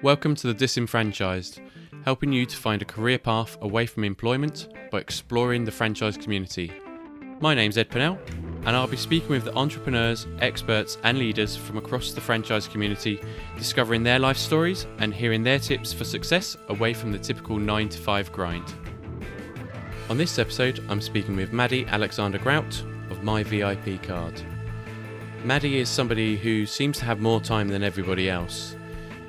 Welcome to The Disenfranchised, helping you to find a career path away from employment by exploring the franchise community. My name's Ed Pennell, and I'll be speaking with the entrepreneurs, experts, and leaders from across the franchise community, discovering their life stories and hearing their tips for success away from the typical 9 to 5 grind. On this episode, I'm speaking with Maddy Alexander Grout of My VIP Card. Maddy is somebody who seems to have more time than everybody else.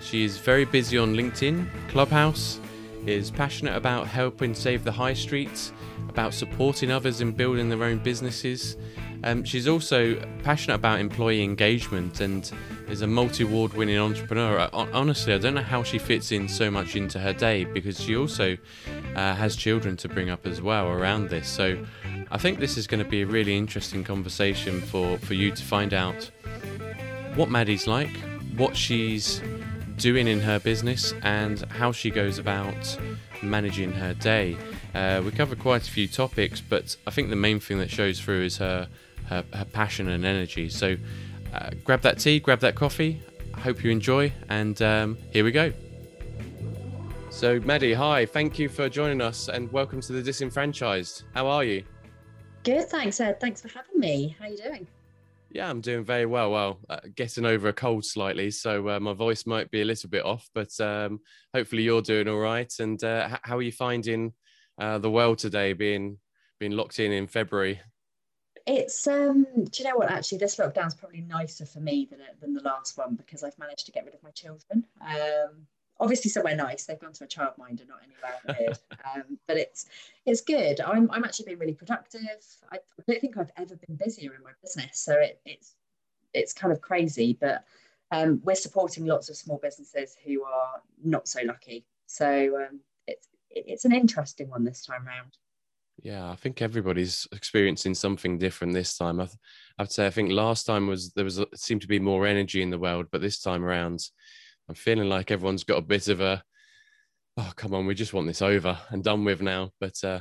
She is very busy on LinkedIn, Clubhouse, is passionate about helping save the high streets, about supporting others in building their own businesses. Um, she's also passionate about employee engagement and is a multi award winning entrepreneur. Honestly, I don't know how she fits in so much into her day because she also uh, has children to bring up as well around this. So I think this is going to be a really interesting conversation for, for you to find out what Maddy's like, what she's doing in her business, and how she goes about managing her day. Uh, we cover quite a few topics, but I think the main thing that shows through is her her, her passion and energy. So uh, grab that tea, grab that coffee. I hope you enjoy, and um, here we go. So, Maddy, hi. Thank you for joining us, and welcome to the Disenfranchised. How are you? Good, thanks, Ed. Thanks for having me. How are you doing? Yeah, I'm doing very well. Well, uh, getting over a cold slightly, so uh, my voice might be a little bit off, but um, hopefully you're doing all right. And uh, how are you finding uh, the world today, being being locked in in February? It's um. Do you know what? Actually, this lockdown's probably nicer for me than than the last one because I've managed to get rid of my children. Um, obviously somewhere nice. They've gone to a childminder, not anywhere weird. um, but it's it's good. I'm I'm actually being really productive. I, I, don't think I've ever been busier in my business. So it, it's it's kind of crazy, but um, we're supporting lots of small businesses who are not so lucky. So um, it's it's an interesting one this time round. Yeah, I think everybody's experiencing something different this time. I would say I think last time was there was seemed to be more energy in the world, but this time around I'm feeling like everyone's got a bit of a, oh, come on, we just want this over and done with now. But uh,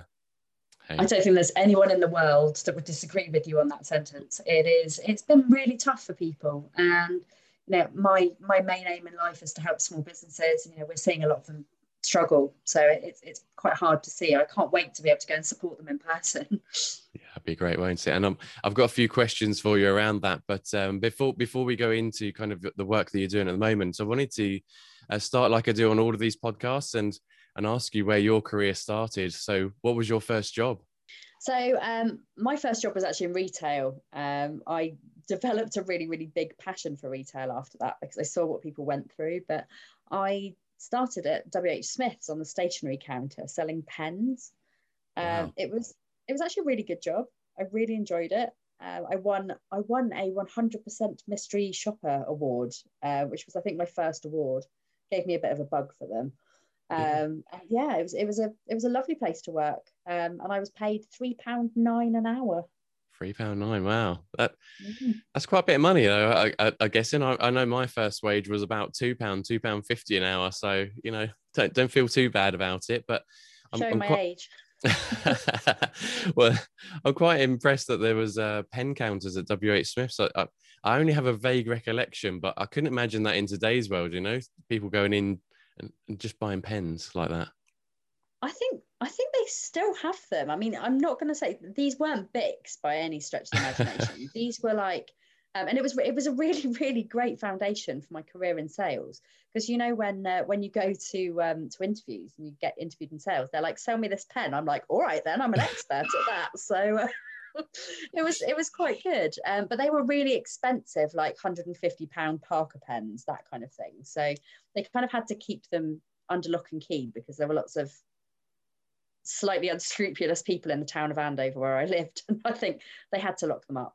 hey. I don't think there's anyone in the world that would disagree with you on that sentence. It is, it's been really tough for people. And, you know, my, my main aim in life is to help small businesses. And, You know, we're seeing a lot of them struggle. So it's, it's quite hard to see. I can't wait to be able to go and support them in person. Yeah, be great, won't it? And um, I've got a few questions for you around that. But um, before before we go into kind of the work that you're doing at the moment, I wanted to uh, start like I do on all of these podcasts and and ask you where your career started. So, what was your first job? So, um, my first job was actually in retail. Um, I developed a really, really big passion for retail after that because I saw what people went through. But I started at WH Smith's on the stationery counter selling pens. Um, wow. It was it was actually a really good job. I really enjoyed it. Uh, I won I won a 100% mystery shopper award, uh, which was I think my first award. Gave me a bit of a bug for them. Um, yeah. yeah, it was it was a it was a lovely place to work, um, and I was paid three pound nine an hour. Three pound nine. Wow, that mm-hmm. that's quite a bit of money though. I, I, I guess I, I know my first wage was about two pound, two pound fifty an hour. So you know, don't don't feel too bad about it. But I'm, showing I'm my quite... age. well, I'm quite impressed that there was uh, pen counters at WH Smith. So I, I only have a vague recollection, but I couldn't imagine that in today's world. You know, people going in and, and just buying pens like that. I think I think they still have them. I mean, I'm not going to say these weren't Bics by any stretch of the imagination. these were like, um, and it was it was a really really great foundation for my career in sales because you know when uh, when you go to um, to interviews and you get interviewed in sales, they're like, "Sell me this pen." I'm like, "All right, then, I'm an expert at that." So. Uh, it was it was quite good um, but they were really expensive like 150 pound parker pens that kind of thing so they kind of had to keep them under lock and key because there were lots of slightly unscrupulous people in the town of Andover where I lived. And I think they had to lock them up.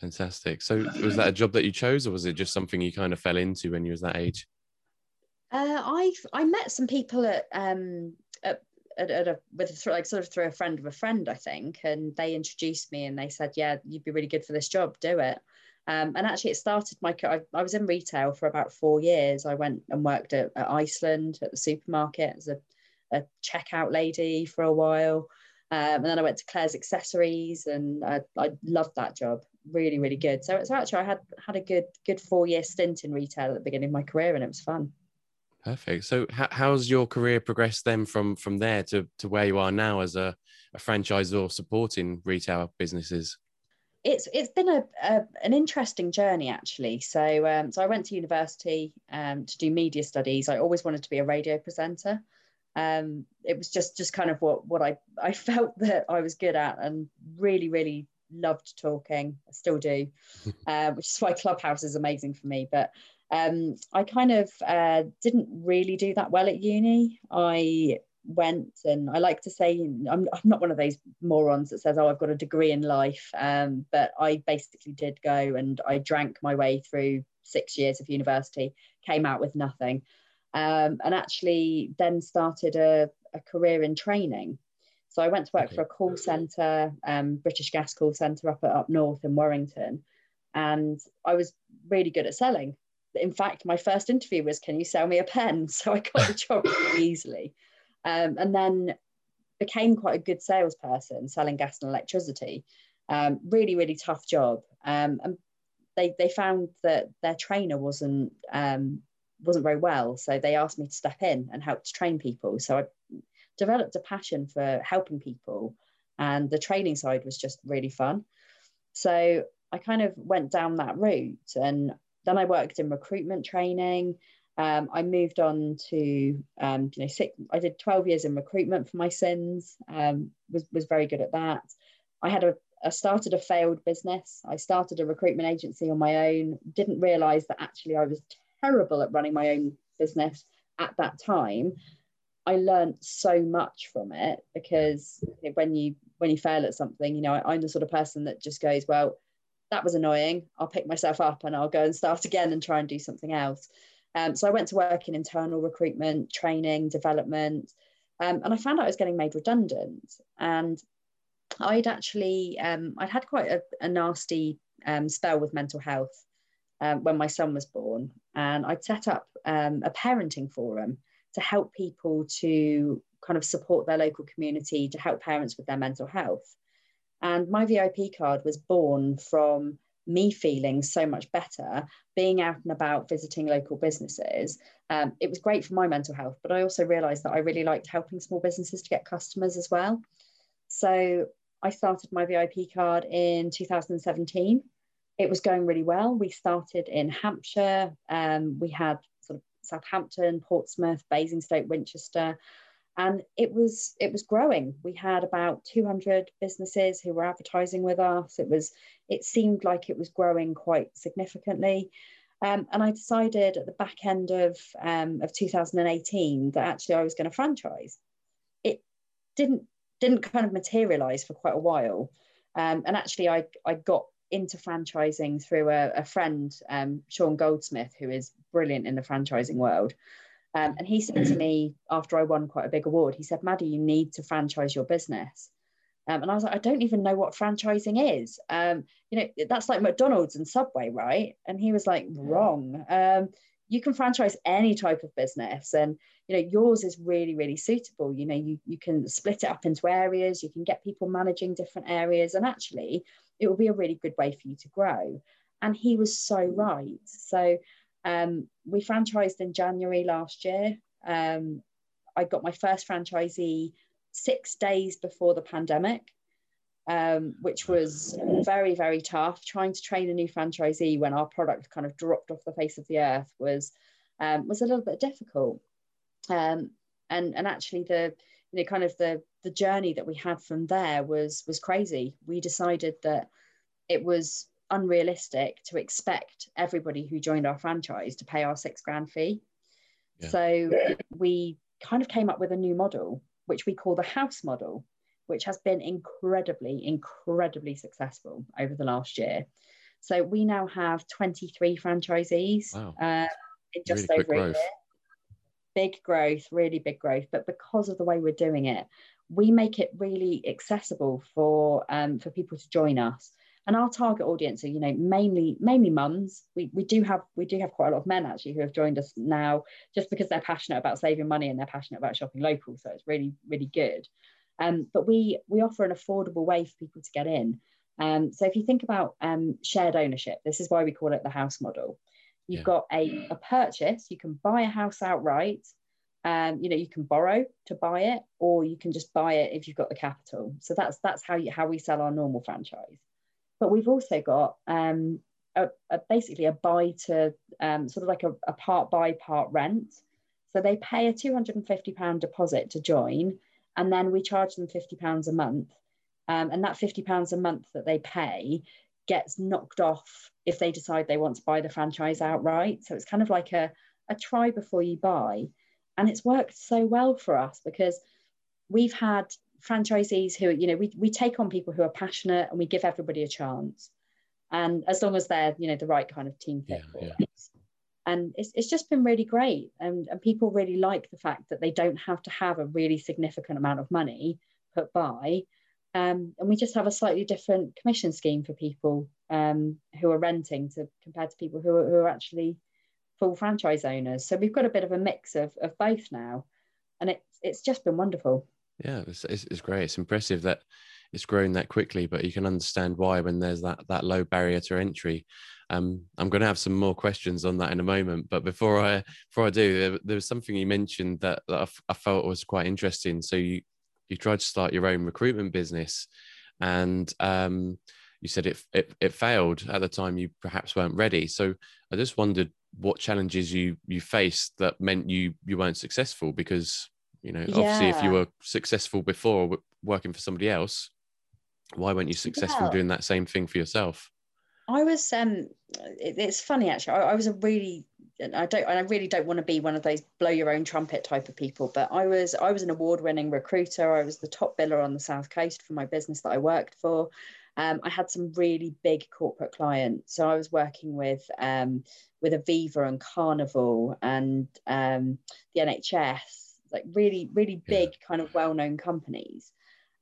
Fantastic. So was that a job that you chose or was it just something you kind of fell into when you was that age? Uh, I I met some people at um at, at, a with a, like sort of through a friend of a friend I think and they introduced me and they said yeah you'd be really good for this job do it um, and actually it started my I, I was in retail for about four years I went and worked at, at Iceland at the supermarket as a a checkout lady for a while. Um, and then I went to Claire's Accessories, and I, I loved that job. Really, really good. So, so actually, I had had a good good four year stint in retail at the beginning of my career, and it was fun. Perfect. So, how, how's your career progressed then from from there to to where you are now as a, a franchisor supporting retail businesses? It's it's been a, a an interesting journey actually. So um, so I went to university um, to do media studies. I always wanted to be a radio presenter. Um, it was just just kind of what what I I felt that I was good at and really really loved talking. I still do, uh, which is why Clubhouse is amazing for me. But um, I kind of uh, didn't really do that well at uni. I went and I like to say I'm, I'm not one of those morons that says, oh, I've got a degree in life. Um, but I basically did go and I drank my way through six years of university, came out with nothing, um, and actually then started a, a career in training. So I went to work okay. for a call centre, um, British Gas call centre up at, up north in Warrington, and I was really good at selling in fact, my first interview was, "Can you sell me a pen?" So I got the job really easily, um, and then became quite a good salesperson selling gas and electricity. Um, really, really tough job, um, and they they found that their trainer wasn't um, wasn't very well, so they asked me to step in and help to train people. So I developed a passion for helping people, and the training side was just really fun. So I kind of went down that route and then I worked in recruitment training. Um, I moved on to, um, you know, six, I did 12 years in recruitment for my sins, um, was, was very good at that. I had a, I started a failed business. I started a recruitment agency on my own, didn't realize that actually I was terrible at running my own business at that time. I learned so much from it because when you when you fail at something, you know, I'm the sort of person that just goes, well, that was annoying. I'll pick myself up and I'll go and start again and try and do something else. Um, so I went to work in internal recruitment, training, development, um, and I found out I was getting made redundant. And I'd actually, um, I'd had quite a, a nasty um, spell with mental health um, when my son was born. And I'd set up um, a parenting forum to help people to kind of support their local community, to help parents with their mental health. And my VIP card was born from me feeling so much better, being out and about, visiting local businesses. Um, it was great for my mental health, but I also realized that I really liked helping small businesses to get customers as well. So I started my VIP card in 2017. It was going really well. We started in Hampshire. Um, we had Southampton, Portsmouth, Basingstoke, Winchester. And it was it was growing. We had about 200 businesses who were advertising with us. It was it seemed like it was growing quite significantly. Um, and i decided at the back end of um, of 2018 that actually i was going to franchise. It didn't didn't kind of materialize for quite a while. Um, and actually i i got into franchising through a, a friend um, sean goldsmith who is brilliant in the franchising world um, and he said to me after I won quite a big award, he said, Maddy, you need to franchise your business. Um, and I was like, I don't even know what franchising is. Um, you know, that's like McDonald's and Subway, right? And he was like, wrong. Um, you can franchise any type of business, and you know, yours is really, really suitable. You know, you you can split it up into areas. You can get people managing different areas, and actually, it will be a really good way for you to grow. And he was so right. So um, we franchised in January last year. Um, I got my first franchisee six days before the pandemic, um, which was very, very tough. Trying to train a new franchisee when our product kind of dropped off the face of the earth was um, was a little bit difficult. Um, and and actually the you know kind of the the journey that we had from there was was crazy. We decided that it was unrealistic to expect everybody who joined our franchise to pay our six grand fee. Yeah. So we kind of came up with a new model, which we call the house model, which has been incredibly, incredibly successful over the last year. So we now have 23 franchisees wow. uh, in just really over a year. Big growth, really big growth. But because of the way we're doing it, we make it really accessible for um, for people to join us and our target audience are you know mainly mainly mums we, we do have we do have quite a lot of men actually who have joined us now just because they're passionate about saving money and they're passionate about shopping local so it's really really good um, but we we offer an affordable way for people to get in um, so if you think about um, shared ownership this is why we call it the house model You've Yeah. got a, a purchase, you can buy a house outright. Um, you know, you can borrow to buy it, or you can just buy it if you've got the capital. So that's that's how you how we sell our normal franchise. But we've also got um, a, a basically a buy to um, sort of like a, a part buy part rent. So they pay a two hundred and fifty pound deposit to join, and then we charge them fifty pounds a month. Um, and that fifty pounds a month that they pay gets knocked off if they decide they want to buy the franchise outright. So it's kind of like a, a try before you buy. And it's worked so well for us because we've had franchisees who, you know, we, we take on people who are passionate and we give everybody a chance. And as long as they're, you know, the right kind of team fit Yeah, for yeah. it. And it's, it's just been really great. And, and people really like the fact that they don't have to have a really significant amount of money put by. Um, and we just have a slightly different commission scheme for people um, who are renting to compared to people who are, who are actually full franchise owners. So we've got a bit of a mix of, of both now, and it's it's just been wonderful. Yeah, it's, it's, it's great. It's impressive that it's grown that quickly, but you can understand why when there's that that low barrier to entry. Um, I'm going to have some more questions on that in a moment, but before I before I do, there, there was something you mentioned that, that I, f- I felt was quite interesting. So you you tried to start your own recruitment business, and um, you said it, it it failed at the time. You perhaps weren't ready. So I just wondered what challenges you you faced that meant you you weren't successful because you know obviously if you were successful before working for somebody else why weren't you successful doing that same thing for yourself I was um, it, it's funny actually. I, I was a really I don't I really don't want to be one of those blow your own trumpet type of people, but I was I was an award winning recruiter. I was the top biller on the south coast for my business that I worked for. Um, I had some really big corporate clients, so I was working with um, with Aviva and Carnival and um, the NHS, like really really Yeah. big kind of well known companies.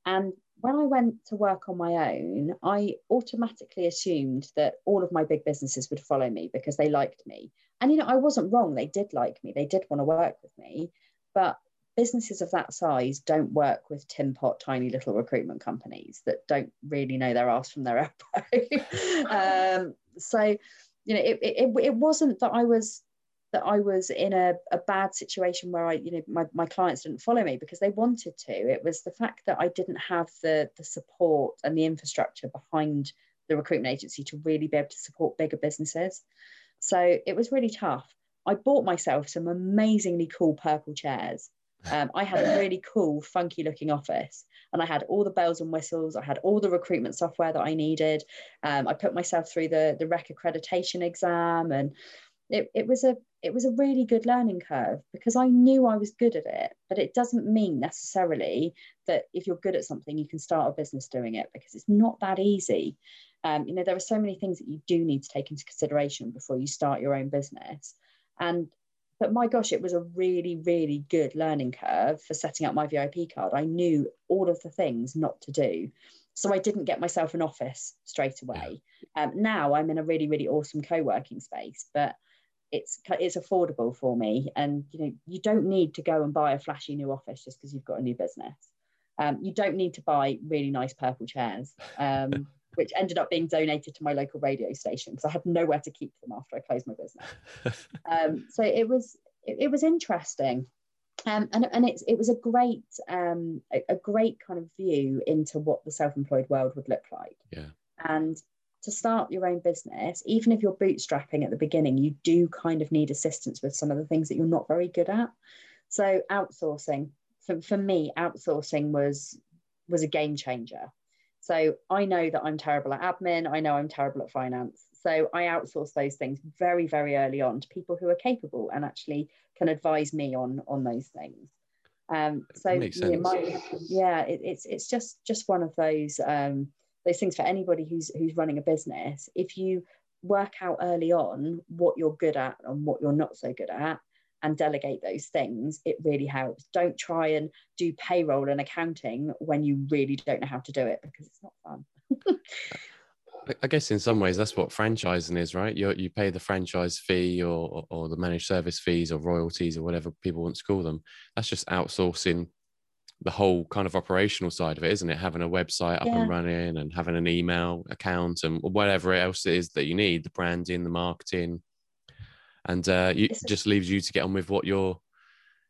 And when I went to work on my own, I automatically assumed that all of my big businesses would follow me because they liked me. And you know, I wasn't wrong. They did like me. They did want to work with me. But businesses of that size don't work with tin pot tiny little recruitment companies that don't really know their ass from their elbow. um, so, you know, it, it, it wasn't that I was that I was in a, a bad situation where I, you know, my, my clients didn't follow me because they wanted to. It was the fact that I didn't have the the support and the infrastructure behind the recruitment agency to really be able to support bigger businesses. So it was really tough. I bought myself some amazingly cool purple chairs. Um, I had a really cool, funky looking office, and I had all the bells and whistles. I had all the recruitment software that I needed. Um, I put myself through the the REC accreditation exam, and it, it was a it was a really good learning curve because I knew I was good at it. But it doesn't mean necessarily that if you're good at something, you can start a business doing it because it's not that easy. Um, you know, there are so many things that you do need to take into consideration before you start your own business. And but my gosh, it was a really, really good learning curve for setting up my VIP card. I knew all of the things not to do. So I didn't get myself an office straight away. Um, now I'm in a really, really awesome co-working space, but it's it's affordable for me. And you know, you don't need to go and buy a flashy new office just because you've got a new business. Um, you don't need to buy really nice purple chairs. Um, which ended up being donated to my local radio station because I had nowhere to keep them after I closed my business. Um, so it was it, it was interesting, um, and and it's it was a great um, a, a great kind of view into what the self-employed world would look like. Yeah. And to start your own business, even if you're bootstrapping at the beginning, you do kind of need assistance with some of the things that you're not very good at. So outsourcing for, for me, outsourcing was was a game changer. So I know that I'm terrible at admin. I know I'm terrible at finance. So I outsource those things very, very early on to people who are capable and actually can advise me on on those things. Um, so That makes sense. my, yeah, it, it's it's just just one of those um, those things for anybody who's who's running a business. If you work out early on what you're good at and what you're not so good at, and delegate those things, it really helps. Don't try and do payroll and accounting when you really don't know how to do it because it's not fun. I- guess in some ways that's what franchising is, right? You you pay the franchise fee or or the managed service fees or royalties or whatever people want to call them. That's just outsourcing the whole kind of operational side of it, isn't it? Having a website up Yeah. and running and having an email account and whatever else it is that you need, the branding, the marketing. and uh, you, It's a- just leaves you to get on with what you're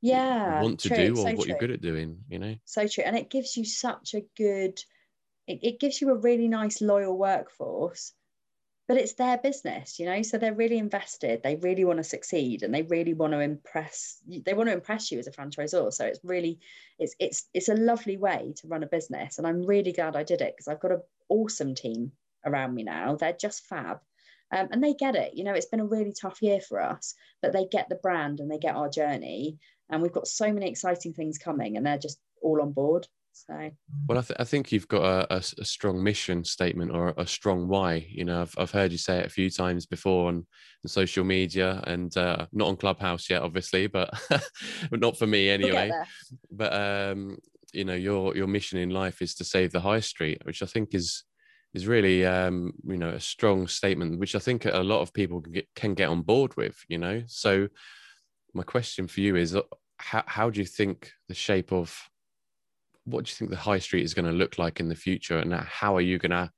yeah want to true, do or so what true. you're good at doing. You know. so true and it gives you such a good it, it gives you a really nice loyal workforce but it's their business you know? So they're really invested they really want to succeed and they really want to impress they want to impress you as a franchisor. So it's really it's it's it's a lovely way to run a business and i'm really glad i did it because i've got an awesome team around me now. They're just fab um, and they get it you know? It's been a really tough year for us but they get the brand and they get our journey and we've got so many exciting things coming and they're just all on board so Well, I, th- I think you've got a strong mission statement or a strong why. You know, I've, I've heard you say it a few times before on, on social media and uh, not on Clubhouse yet, obviously, but but not for me we'll anyway. but um, you know, your your mission in life is to save the high street, which I think is is really um, you know a strong statement, which I think a lot of people can get, can get on board with. You know, so my question for you is, uh, how how do you think the shape of what do you think the high street is going to look like in the future, and how are you gonna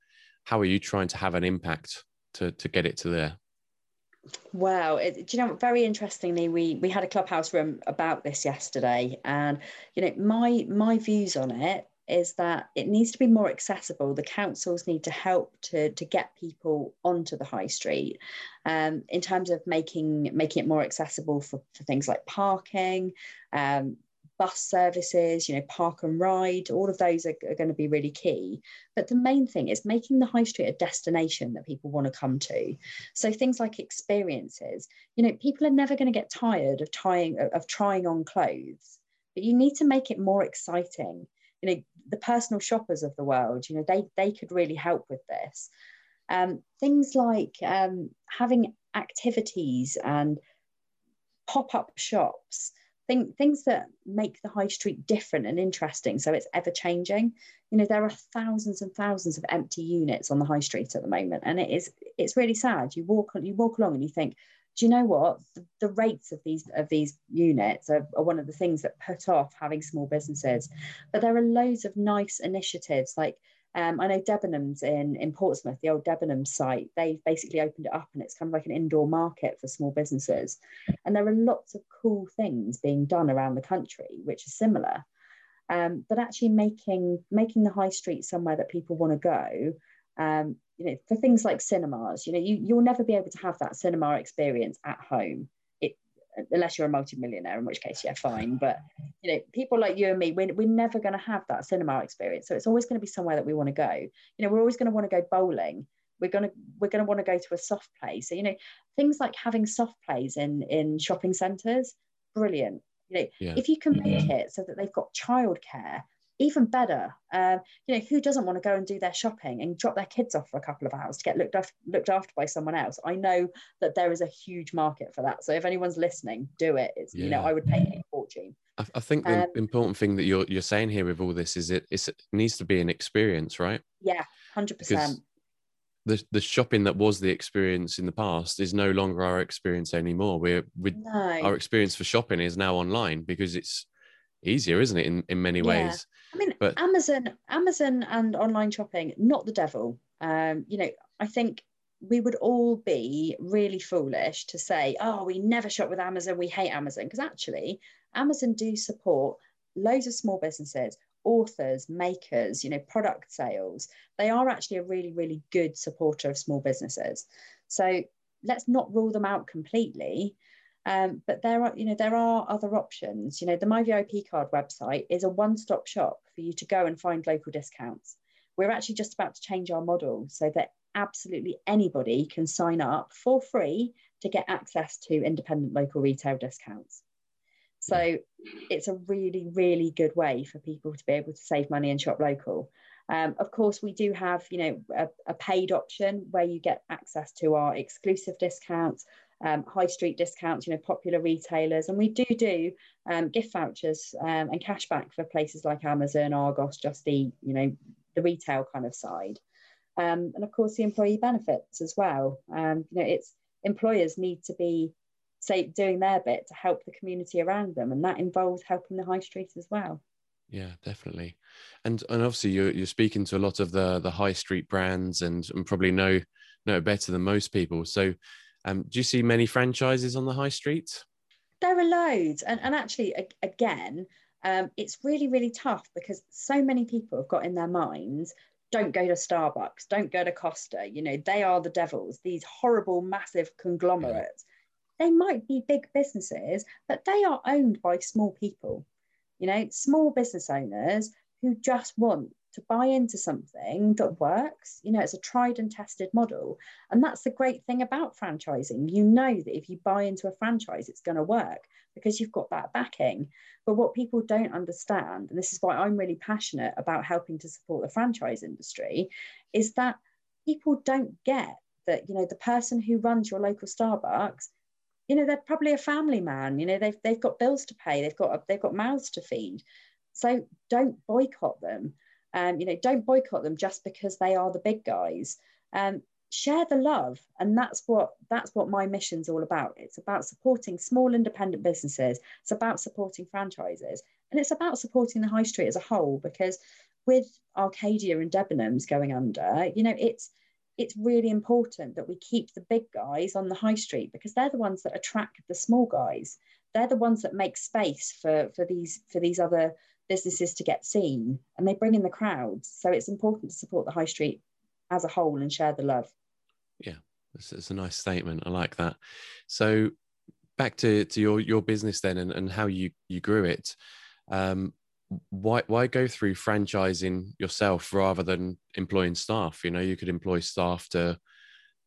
how are you trying to have an impact to to get it to there? Wow, it, do you know? Very interestingly, we we had a clubhouse room about this yesterday, and you know, my my views on it is that it needs to be more accessible. The councils need to help to to get people onto the high street, um, in terms of making making it more accessible for, for things like parking, um, bus services, you know, park and ride. All of those are, are going to be really key. But the main thing is making the high street a destination that people want to come to. So things like experiences, you know, people are never going to get tired of trying of trying on clothes, but you need to make it more exciting. You know, the personal shoppers of the world, you know, they they could really help with this. Um, things like um, having activities and pop-up shops Thing, things that make the high street different and interesting so it's ever changing. You know there are thousands and thousands of empty units on the high street at the moment and it is it's really sad. You walk you walk along and you think do you know what? The, the rates of these of these units are, are one of the things that put off having small businesses. But there are loads of nice initiatives like um, I know Debenhams in, in Portsmouth, the old Debenhams site, they've basically opened it up and it's kind of like an indoor market for small businesses. And there are lots of cool things being done around the country, which are similar. Um, but actually making making the high street somewhere that people want to go, um, you know, for things like cinemas, you know, you, you'll never be able to have that cinema experience at home. Unless you're a multimillionaire, in which case, yeah, fine. But you know, people like you and me, we're, we're never going to have that cinema experience. So it's always going to be somewhere that we want to go. You know, we're always going to want to go bowling. We're gonna we're gonna want to go to a soft play. So you know, things like having soft plays in in shopping centres, brilliant. You know, Yeah. if you can make it so that they've got childcare, even better. Um, you know, who doesn't want to go and do their shopping and drop their kids off for a couple of hours to get looked after, looked after by someone else? I know that there is a huge market for that. So if anyone's listening, do it. It's you know, I would pay a fortune. I, I think the Um, important thing that you're you're saying here with all this is it it's, it needs to be an experience, right? Yeah, hundred percent. The the shopping that was the experience in the past is no longer our experience anymore. We're we No, our experience for shopping is now online because it's easier, isn't it? In in many Yeah. ways. I mean, But- Amazon, Amazon, and online shopping, not the devil. Um, you know, I think we would all be really foolish to say, "Oh, we never shop with Amazon. We hate Amazon," because actually, Amazon do support loads of small businesses, authors, makers, you know, product sales. They are actually a really, really good supporter of small businesses. So let's not rule them out completely. Um, but there are, you know, there are other options. You know, the My VIP card website is a one-stop shop for you to go and find local discounts. We're actually just about to change our model so that absolutely anybody can sign up for free to get access to independent local retail discounts. So it's a really, really good way for people to be able to save money and shop local. Um, of course, we do have, you know, a, a paid option where you get access to our exclusive discounts, um, high street discounts, you know, popular retailers, and we do do um, gift vouchers um, and cashback for places like Amazon, Argos, Just Eat, you know, the retail kind of side, um, and of course the employee benefits as well. Um, you know, it's employers need to be say doing their bit to help the community around them, and that involves helping the high street as well. Yeah, definitely. And and obviously you're you're speaking to a lot of the the high street brands and, and probably know know better than most people. So Um, do you see many franchises on the high street? There are loads, and and actually, again, um, it's really really tough because so many people have got in their minds don't go to Starbucks, don't go to Costa. You know, they are the devils, these horrible, massive conglomerates. Yeah. They might be big businesses, but they are owned by small people, you know, small business owners who just want to buy into something that works. You know, it's a tried and tested model. And that's the great thing about franchising. You know that if you buy into a franchise, it's going to work because you've got that backing. But what people don't understand, and this is why I'm really passionate about helping to support the franchise industry, is that people don't get that, you know, the person who runs your local Starbucks you know they're probably a family man you know they've, they've got bills to pay they've got they've got mouths to feed so don't boycott them um, you know, don't boycott them just because they are the big guys. Um, share the love, and that's what that's what my mission's all about. It's about supporting small independent businesses. It's about supporting franchises, and it's about supporting the high street as a whole. Because with Arcadia and Debenhams going under, you know, it's it's really important that we keep the big guys on the high street because they're the ones that attract the small guys. They're the ones that make space for for these for these other businesses to get seen and they bring in the crowds. So it's important to support the high street as a whole and share the love. Yeah, it's, a nice statement. I like that. So back to, to your, your business then and, and how you, you grew it. Um, why why go through franchising yourself rather than employing staff? You know, you could employ staff to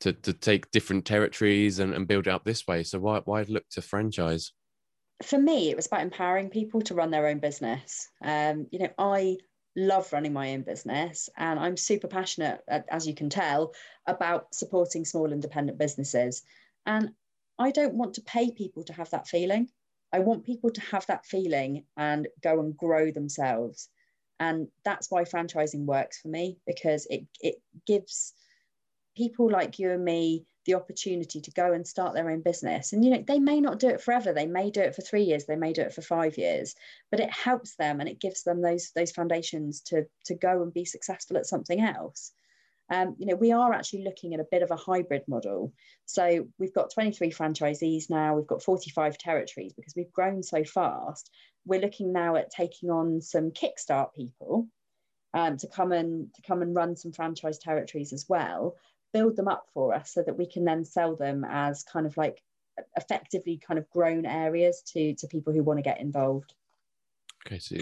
to to take different territories and, and build it up this way. So why why look to franchise? For me, it was about empowering people to run their own business. Um, you know, I love running my own business and I'm super passionate, as you can tell, about supporting small independent businesses. And I don't want to pay people to have that feeling. I want people to have that feeling and go and grow themselves. And that's why franchising works for me because it, it gives people like you and me the opportunity to go and start their own business. And you know, they may not do it forever. They may do it for three years. They may do it for five years. But it helps them and it gives them those those foundations to to go and be successful at something else. Um, you know, we are actually looking at a bit of a hybrid model. So we've got 23 franchisees now. We've got 45 territories because we've grown so fast. We're looking now at taking on some kickstart people um, to come and to come and run some franchise territories as well build them up for us so that we can then sell them as kind of like effectively kind of grown areas to to people who want to get involved okay so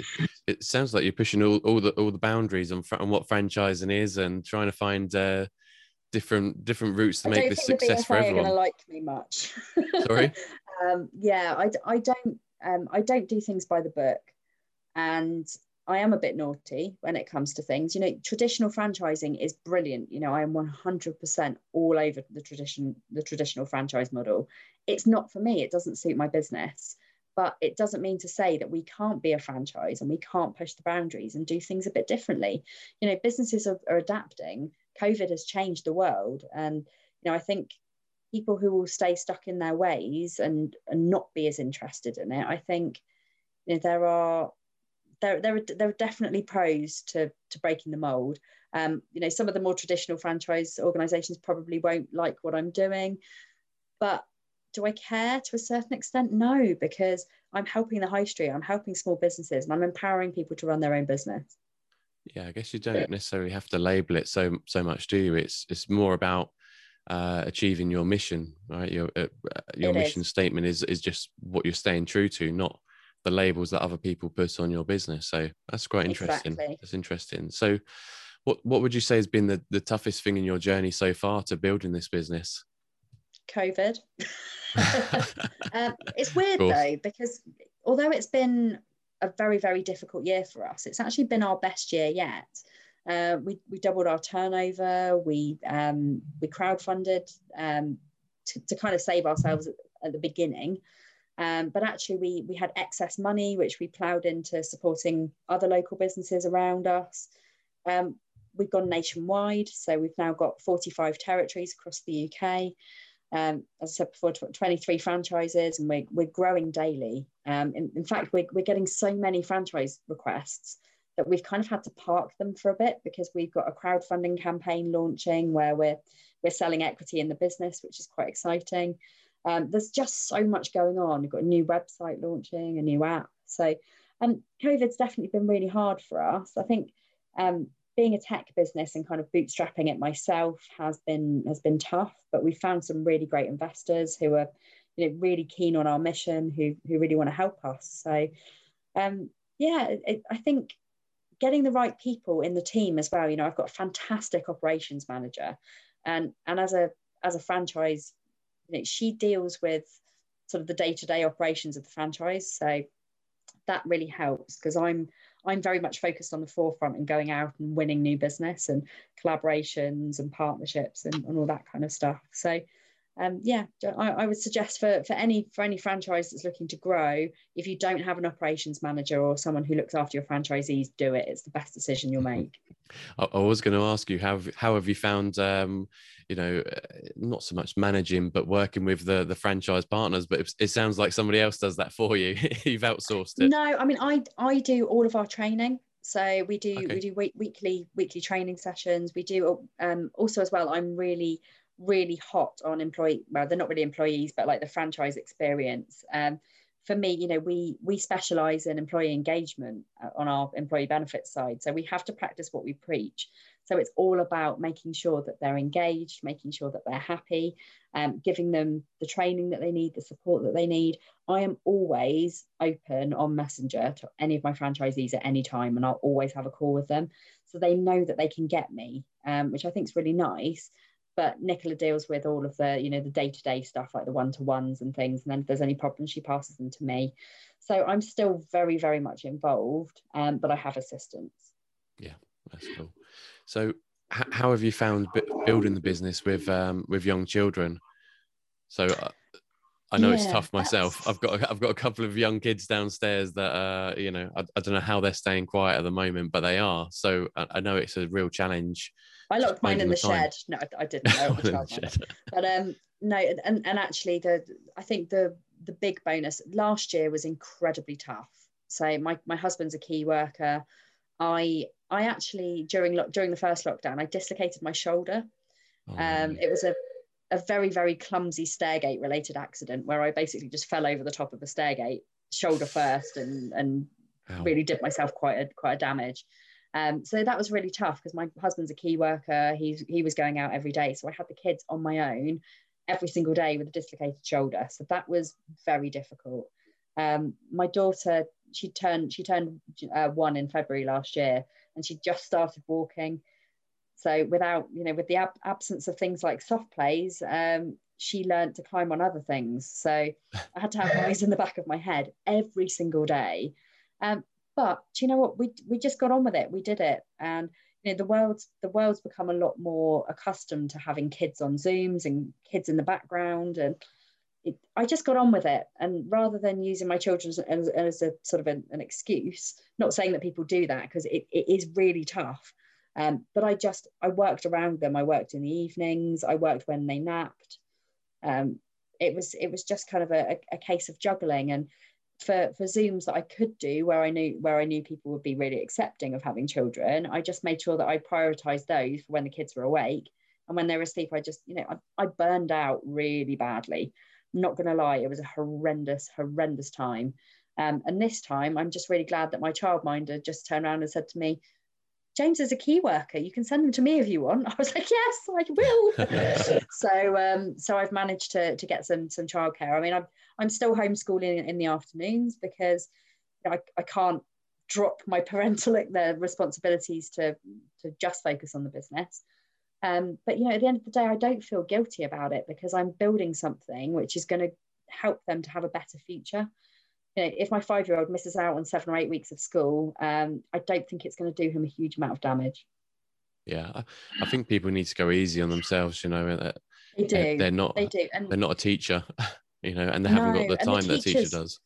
it sounds like you're pushing all, all the all the boundaries on, on what franchising is and trying to find uh, different different routes to make this success for everyone. Going to like me much. Sorry. um, yeah, I, I don't um, I don't do things by the book, and I am a bit naughty when it comes to things. You know, traditional franchising is brilliant. You know, I am 100% all over the tradition, the traditional franchise model. It's not for me. It doesn't suit my business. But it doesn't mean to say that we can't be a franchise and we can't push the boundaries and do things a bit differently. You know, businesses are, are adapting. COVID has changed the world, and you know, I think people who will stay stuck in their ways and, and not be as interested in it, I think you know, there are there, there, are, there are definitely pros to, to breaking the mold. Um, you know, some of the more traditional franchise organizations probably won't like what I'm doing, but do I care to a certain extent? No, because I'm helping the high street, I'm helping small businesses, and I'm empowering people to run their own business. Yeah, I guess you don't necessarily have to label it so so much, do you? It's it's more about uh, achieving your mission, right? Your uh, your it mission is. statement is is just what you're staying true to, not the labels that other people put on your business. So that's quite interesting. Exactly. That's interesting. So what what would you say has been the, the toughest thing in your journey so far to building this business? COVID. um, it's weird though, because although it's been a very, very difficult year for us, it's actually been our best year yet. Uh, we, we doubled our turnover. We um, we crowdfunded um, to, to kind of save ourselves at, at the beginning. Um, but actually, we, we had excess money, which we ploughed into supporting other local businesses around us. Um, we've gone nationwide, so we've now got 45 territories across the UK. Um, as I said before, 23 franchises, and we're, we're growing daily. Um, in, in, fact, we're, we're getting so many franchise requests that we've kind of had to park them for a bit because we've got a crowdfunding campaign launching where we're we're selling equity in the business, which is quite exciting. Um, there's just so much going on. We've got a new website launching, a new app. So um, COVID's definitely been really hard for us. I think um, being a tech business and kind of bootstrapping it myself has been has been tough, but we found some really great investors who are you know really keen on our mission, who who really want to help us. So um, yeah, it, I think getting the right people in the team as well. You know, I've got a fantastic operations manager, and and as a as a franchise, you know, she deals with sort of the day to day operations of the franchise. So that really helps because I'm I'm very much focused on the forefront and going out and winning new business and collaborations and partnerships and, and all that kind of stuff. So um, yeah, I, I, would suggest for, for any for any franchise that's looking to grow, if you don't have an operations manager or someone who looks after your franchisees, do it. It's the best decision you'll make. I, I was going to ask you how how have you found um, you know uh, not so much managing but working with the the franchise partners, but it, it sounds like somebody else does that for you. You've outsourced it. No, I mean I I do all of our training. So we do okay. we do week, weekly weekly training sessions. We do um, also as well. I'm really really hot on employee well they're not really employees but like the franchise experience. Um, for me you know we we specialize in employee engagement uh, on our employee benefits side. So we have to practice what we preach. So it's all about making sure that they're engaged making sure that they're happy um, giving them the training that they need the support that they need. I am always open on messenger to any of my franchisees at any time and i'll always have a call with them so they know that they can get me um, which i think is really nice but Nicola deals with all of the, you know, the day-to-day stuff like the one-to-ones and things. And then if there's any problems, she passes them to me. So I'm still very, very much involved, um, but I have assistants. Yeah, that's cool. So h- how have you found b- building the business with um, with young children? So uh, I know yeah, it's tough myself. That's... I've got I've got a couple of young kids downstairs that uh, you know I, I, don't know how they're staying quiet at the moment, but they are. So I, I know it's a real challenge I locked mine in the, the shed. No, I, I didn't. know. but um, no, and and actually, the I think the the big bonus last year was incredibly tough. So my my husband's a key worker. I I actually during during the first lockdown I dislocated my shoulder. Oh, um, it was a a very very clumsy stairgate related accident where I basically just fell over the top of a stairgate shoulder first and and Ow. really did myself quite a quite a damage. Um, so that was really tough because my husband's a key worker. He's he was going out every day, so I had the kids on my own every single day with a dislocated shoulder. So that was very difficult. Um, my daughter, she turned she turned uh, one in February last year, and she just started walking. So without you know, with the ab- absence of things like soft plays, um, she learned to climb on other things. So I had to have eyes in the back of my head every single day. Um, but you know what? We we just got on with it. We did it, and you know the world's the world's become a lot more accustomed to having kids on Zooms and kids in the background, and it, I just got on with it. And rather than using my children as, as a sort of an, an excuse, not saying that people do that because it, it is really tough. Um, but I just I worked around them. I worked in the evenings. I worked when they napped. Um, it was it was just kind of a, a case of juggling and for for zooms that i could do where i knew where i knew people would be really accepting of having children i just made sure that i prioritized those for when the kids were awake. And when they were asleep i just you know i, I burned out really badly. I'm not going to lie it was a horrendous horrendous time. Um, and this time i'm just really glad that my childminder just turned around and said to me James is a key worker. You can send them to me if you want. I was like, yes, I will. so, um, so I've managed to to get some some childcare. I mean, I'm I'm still homeschooling in the afternoons because I, I can't drop my parental the responsibilities to to just focus on the business. Um, but you know, at the end of the day, I don't feel guilty about it because I'm building something which is going to help them to have a better future you know, if my five year old misses out on seven or eight weeks of school, um, I don't think it's going to do him a huge amount of damage. Yeah, I think people need to go easy on themselves. You know, that they do. They're not. They do. And they're not a teacher. You know, and they no, haven't got the time the teachers, that a teacher does.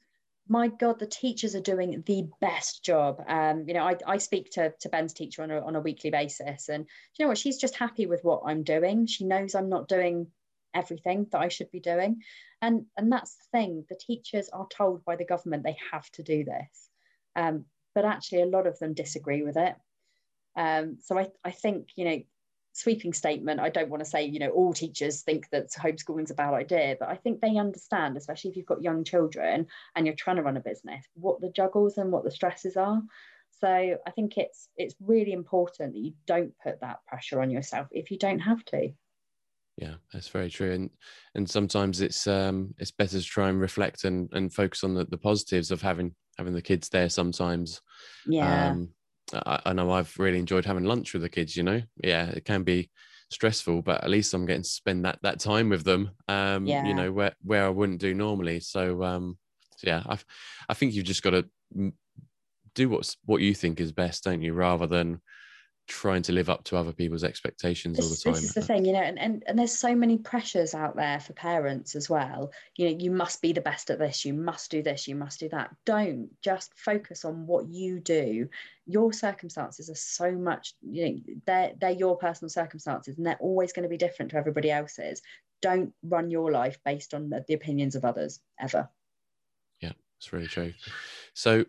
My God, the teachers are doing the best job. Um, you know, I, I speak to, to Ben's teacher on a, on a weekly basis, and you know what? She's just happy with what I'm doing. She knows I'm not doing everything that I should be doing. And, and that's the thing, the teachers are told by the government they have to do this. Um, but actually a lot of them disagree with it. Um, so I, I think, you know, sweeping statement, I don't want to say, you know, all teachers think that homeschooling's a bad idea, but I think they understand, especially if you've got young children and you're trying to run a business, what the juggles and what the stresses are. So I think it's it's really important that you don't put that pressure on yourself if you don't have to. Yeah, that's very true. And and sometimes it's um it's better to try and reflect and and focus on the, the positives of having having the kids there sometimes. Yeah. Um, I, I know I've really enjoyed having lunch with the kids, you know. Yeah, it can be stressful, but at least I'm getting to spend that that time with them. Um, yeah. you know, where where I wouldn't do normally. So um so yeah, I I think you've just got to do what's what you think is best, don't you? Rather than trying to live up to other people's expectations this, all the time. This is the thing, you know, and, and and there's so many pressures out there for parents as well. You know, you must be the best at this, you must do this, you must do that. Don't just focus on what you do. Your circumstances are so much, you know, they're they're your personal circumstances and they're always going to be different to everybody else's. Don't run your life based on the, the opinions of others ever. Yeah, it's really true. So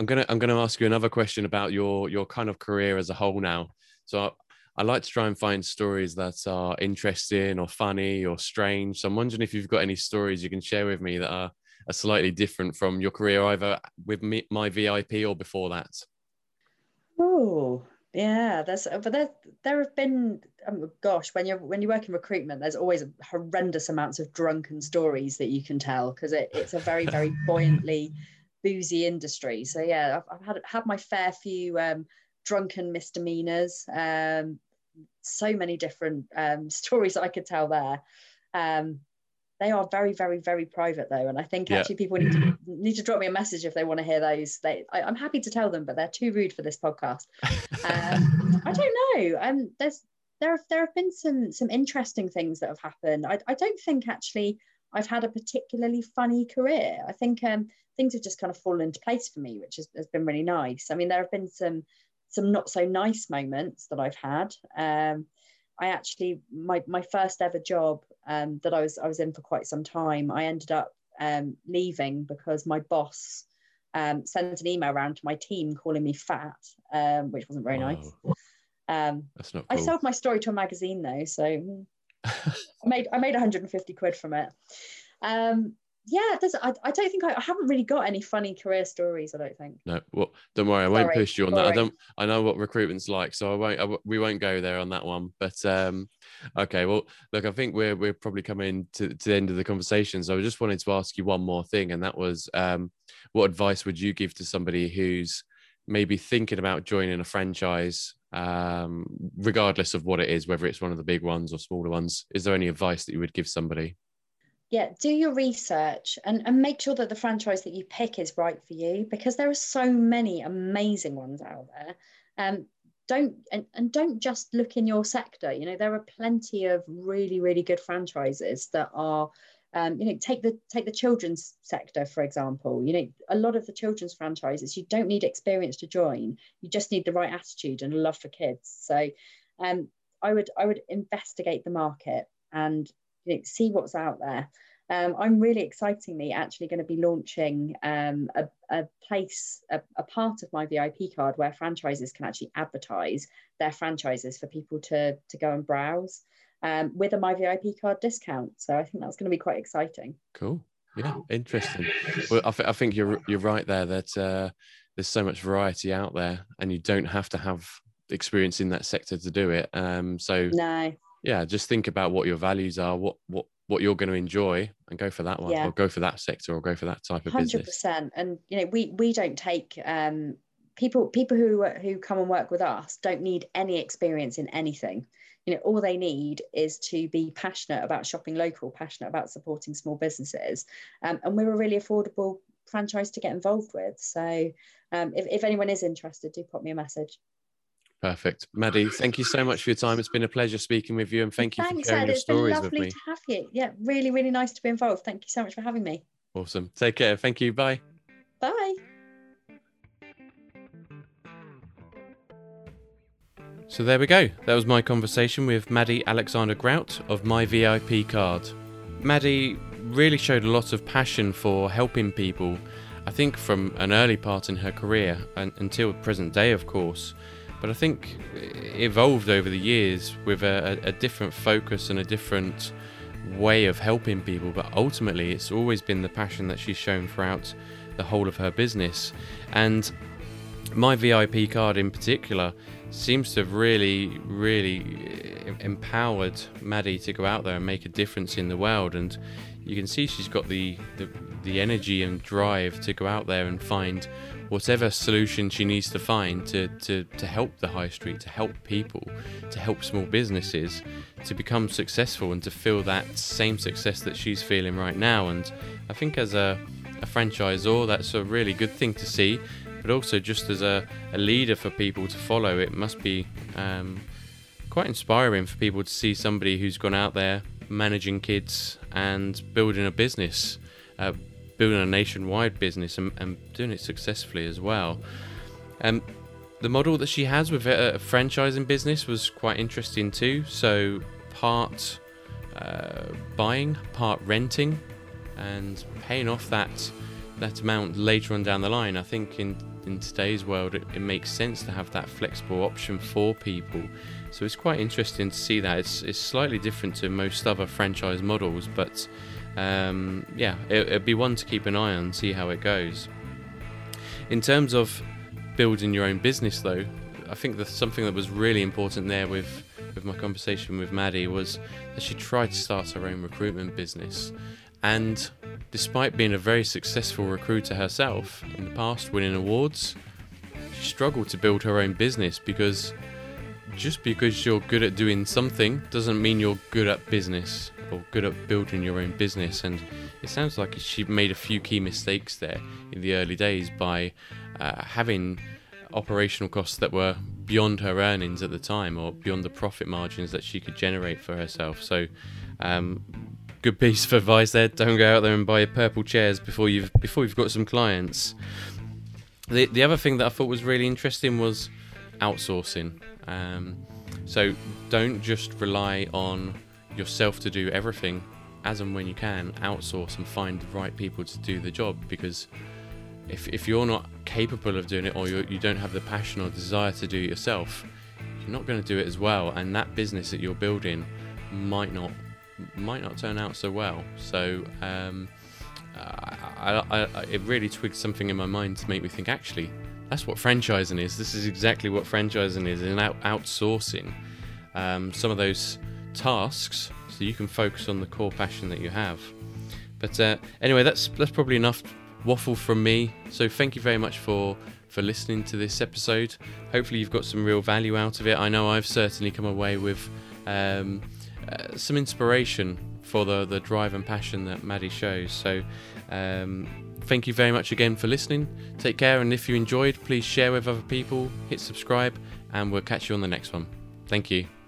I'm gonna I'm gonna ask you another question about your your kind of career as a whole now. So I, I like to try and find stories that are interesting or funny or strange. So I'm wondering if you've got any stories you can share with me that are, are slightly different from your career, either with me, my VIP or before that. Oh, yeah, there's uh, but there there have been oh gosh when you're when you work in recruitment, there's always horrendous amounts of drunken stories that you can tell because it, it's a very very buoyantly boozy industry. So yeah, I've, I've had had my fair few um, drunken misdemeanors. Um, so many different um, stories I could tell there. Um, they are very, very, very private though, and I think yeah. actually people need to need to drop me a message if they want to hear those. They, I, am happy to tell them, but they're too rude for this podcast. Um, I don't know. Um, there's there have there have been some some interesting things that have happened. I, I don't think actually I've had a particularly funny career. I think um, things have just kind of fallen into place for me, which has, has been really nice. I mean, there have been some some not so nice moments that I've had. Um, I actually my my first ever job um, that I was I was in for quite some time. I ended up um, leaving because my boss um, sent an email around to my team calling me fat, um, which wasn't very wow. nice. Um, That's not. Cool. I sold my story to a magazine though, so I made I made 150 quid from it. Um, yeah, I, I don't think I, I, haven't really got any funny career stories. I don't think. No, well, don't worry, I won't push you on that. I don't. I know what recruitment's like, so I won't. I, we won't go there on that one. But um, okay, well, look, I think we're we're probably coming to, to the end of the conversation. So I just wanted to ask you one more thing, and that was, um, what advice would you give to somebody who's maybe thinking about joining a franchise um, regardless of what it is, whether it's one of the big ones or smaller ones. Is there any advice that you would give somebody? Yeah, do your research and, and make sure that the franchise that you pick is right for you because there are so many amazing ones out there. Um, don't and, and don't just look in your sector. You know, there are plenty of really, really good franchises that are um, you know, take the take the children's sector for example. You know, a lot of the children's franchises, you don't need experience to join. You just need the right attitude and a love for kids. So, um, I would I would investigate the market and you know, see what's out there. Um, I'm really excitingly actually going to be launching um, a, a, place, a, a, part of my VIP card where franchises can actually advertise their franchises for people to, to go and browse um, with a My VIP card discount. So I think that's going to be quite exciting. Cool. Yeah, interesting. Well, I, th- I think you're you're right there that uh, there's so much variety out there, and you don't have to have experience in that sector to do it. Um, so no, yeah, just think about what your values are, what what what you're going to enjoy, and go for that one, yeah. or go for that sector, or go for that type of 100%. business. Hundred percent. And you know, we we don't take um, people people who who come and work with us don't need any experience in anything you know all they need is to be passionate about shopping local passionate about supporting small businesses um, and we're a really affordable franchise to get involved with so um, if, if anyone is interested do pop me a message Perfect. Maddy, thank you so much for your time. It's been a pleasure speaking with you and thank you Thanks, for sharing Ed. your stories with me. It's been lovely to have you. Yeah, really, really nice to be involved. Thank you so much for having me. Awesome. Take care. Thank you. Bye. Bye. So there we go. That was my conversation with Maddy Alexander Grout of My VIP Card. Maddy really showed a lot of passion for helping people I think from an early part in her career and until present day, of course. But I think evolved over the years with a, a different focus and a different way of helping people. But ultimately, it's always been the passion that she's shown throughout the whole of her business. And my VIP card in particular seems to have really, really uh, empowered Maddy to go out there and make a difference in the world. And you can see she's got the, the, the energy and drive to go out there and find whatever solution she needs to find to, to, to help the high street, to help people, to help small businesses to become successful and to feel that same success that she's feeling right now. And I think as a, a franchisor, that's a really good thing to see but also just as a, a leader for people to follow, it must be um, quite inspiring for people to see somebody who's gone out there managing kids and building a business, uh, building a nationwide business and, and, doing it successfully as well. Um, the model that she has with a franchising business was quite interesting too. So part uh, buying, part renting, and paying off that that amount later on down the line. I think in in today's world, it, it, makes sense to have that flexible option for people. So it's quite interesting to see that. It's, it's slightly different to most other franchise models, but um, yeah, it, it'd be one to keep an eye on, see how it goes. In terms of building your own business, though, I think that something that was really important there with with my conversation with Maddy was that she tried to start her own recruitment business, and Despite being a very successful recruiter herself in the past, winning awards, she struggled to build her own business because just because you're good at doing something doesn't mean you're good at business or good at building your own business. And it sounds like she made a few key mistakes there in the early days by uh, having operational costs that were beyond her earnings at the time or beyond the profit margins that she could generate for herself. So, um, good piece of advice there. Don't go out there and buy purple chairs before you've before you've got some clients. The the other thing that I thought was really interesting was outsourcing. Um, so don't just rely on yourself to do everything. As and when you can, outsource and find the right people to do the job because if, if you're not capable of doing it or you don't have the passion or desire to do it yourself, you're not going to do it as well. And that business that you're building might not might not turn out so well. So um, I, I, I, it really twigged something in my mind to make me think. Actually, that's what franchising is. This is exactly what franchising is, in out, outsourcing um, some of those tasks so you can focus on the core passion that you have. But uh, anyway, that's that's probably enough waffle from me. So thank you very much for for listening to this episode. Hopefully, you've got some real value out of it. I know I've certainly come away with. Um, uh, some inspiration for the, the drive and passion that Maddy shows. So, um, thank you very much again for listening. Take care, and if you enjoyed, please share with other people, hit subscribe, and we'll catch you on the next one. Thank you.